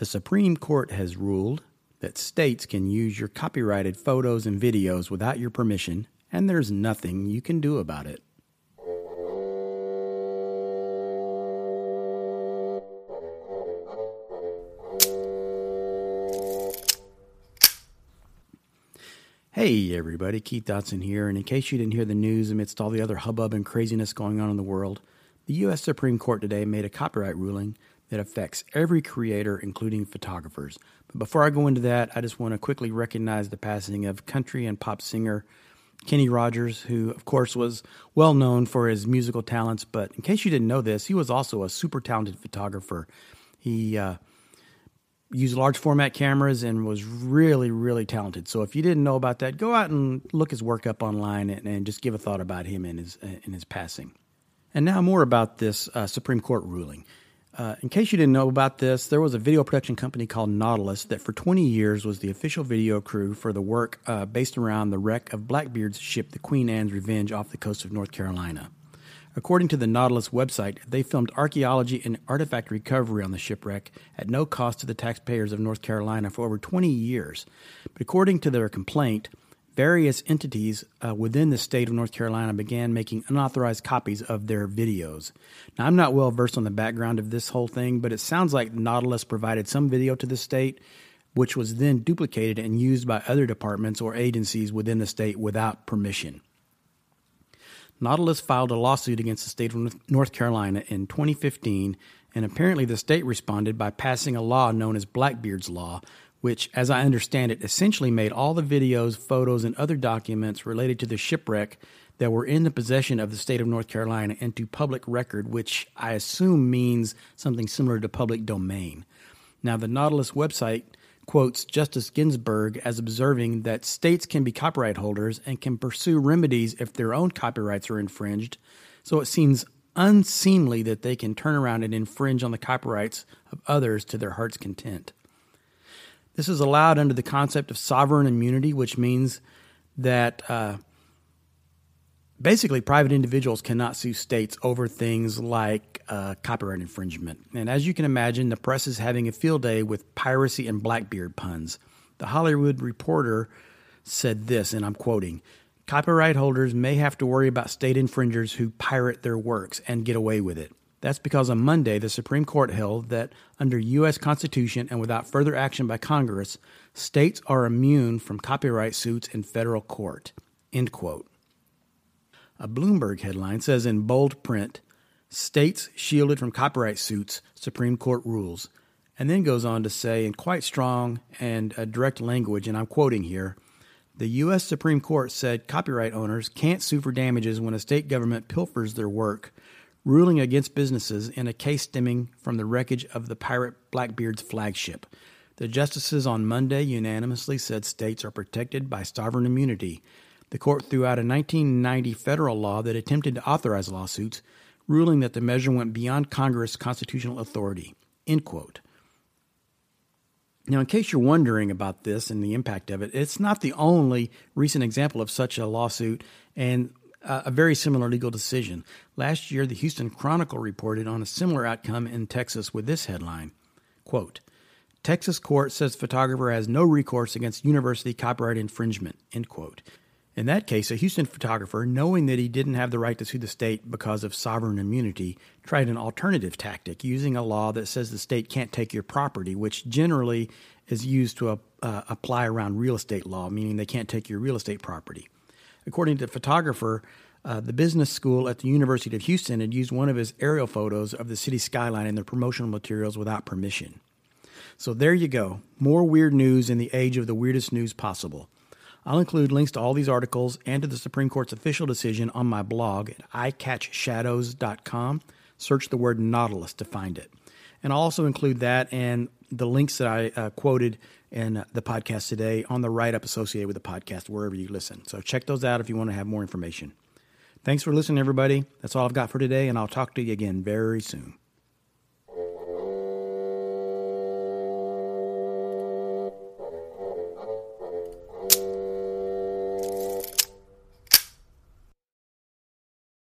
The Supreme Court has ruled that states can use your copyrighted photos and videos without your permission, and there's nothing you can do about it. Hey everybody, Keith Dotson here, and in case you didn't hear the news amidst all the other hubbub and craziness going on in the world, the U.S. Supreme Court today made a copyright ruling that affects every creator, including photographers. But before I go into that, I just want to quickly recognize the passing of country and pop singer Kenny Rogers, who, of course, was well known for his musical talents. But in case you didn't know this, he was also a super talented photographer. He uh, used large format cameras and was really, really talented. So if you didn't know about that, go out and look his work up online and, and just give a thought about him and his, in his passing. And now more about this uh, Supreme Court ruling. Uh, in case you didn't know about this, there was a video production company called Nautilus that for 20 years was the official video crew for the work uh, based around the wreck of Blackbeard's ship, the Queen Anne's Revenge, off the coast of North Carolina. According to the Nautilus website, they filmed archaeology and artifact recovery on the shipwreck at no cost to the taxpayers of North Carolina for over 20 years. But according to their complaint, various entities uh, within the state of North Carolina began making unauthorized copies of their videos. Now, I'm not well versed on the background of this whole thing, but it sounds like Nautilus provided some video to the state, which was then duplicated and used by other departments or agencies within the state without permission. Nautilus filed a lawsuit against the state of North Carolina in 2015, and apparently the state responded by passing a law known as Blackbeard's Law, which, as I understand it, essentially made all the videos, photos, and other documents related to the shipwreck that were in the possession of the state of North Carolina into public record, which I assume means something similar to public domain. Now, the Nautilus website quotes Justice Ginsburg as observing that states can be copyright holders and can pursue remedies if their own copyrights are infringed, so it seems unseemly that they can turn around and infringe on the copyrights of others to their heart's content. This is allowed under the concept of sovereign immunity, which means that uh, basically private individuals cannot sue states over things like uh, copyright infringement. And as you can imagine, the press is having a field day with piracy and Blackbeard puns. The Hollywood Reporter said this, and I'm quoting Copyright holders may have to worry about state infringers who pirate their works and get away with it. That's because on Monday, the Supreme Court held that under U.S. Constitution and without further action by Congress, states are immune from copyright suits in federal court. End quote. A Bloomberg headline says in bold print, States shielded from copyright suits, Supreme Court rules, and then goes on to say in quite strong and uh, direct language, and I'm quoting here, the U.S. Supreme Court said copyright owners can't sue for damages when a state government pilfers their work ruling against businesses in a case stemming from the wreckage of the pirate Blackbeard's flagship. The justices on Monday unanimously said states are protected by sovereign immunity. The court threw out a 1990 federal law that attempted to authorize lawsuits, ruling that the measure went beyond Congress' constitutional authority. End quote. Now, in case you're wondering about this and the impact of it, it's not the only recent example of such a lawsuit, and a very similar legal decision. Last year, the Houston Chronicle reported on a similar outcome in Texas with this headline quote, Texas court says photographer has no recourse against university copyright infringement. End quote. In that case, a Houston photographer, knowing that he didn't have the right to sue the state because of sovereign immunity, tried an alternative tactic using a law that says the state can't take your property, which generally is used to uh, apply around real estate law, meaning they can't take your real estate property. According to the photographer, uh, the business school at the University of Houston had used one of his aerial photos of the city skyline in their promotional materials without permission. So there you go. More weird news in the age of the weirdest news possible. I'll include links to all these articles and to the Supreme Court's official decision on my blog at icatchshadows.com. Search the word Nautilus to find it. And I'll also include that and the links that I uh, quoted in the podcast today on the write up associated with the podcast, wherever you listen. So check those out if you want to have more information. Thanks for listening, everybody. That's all I've got for today, and I'll talk to you again very soon.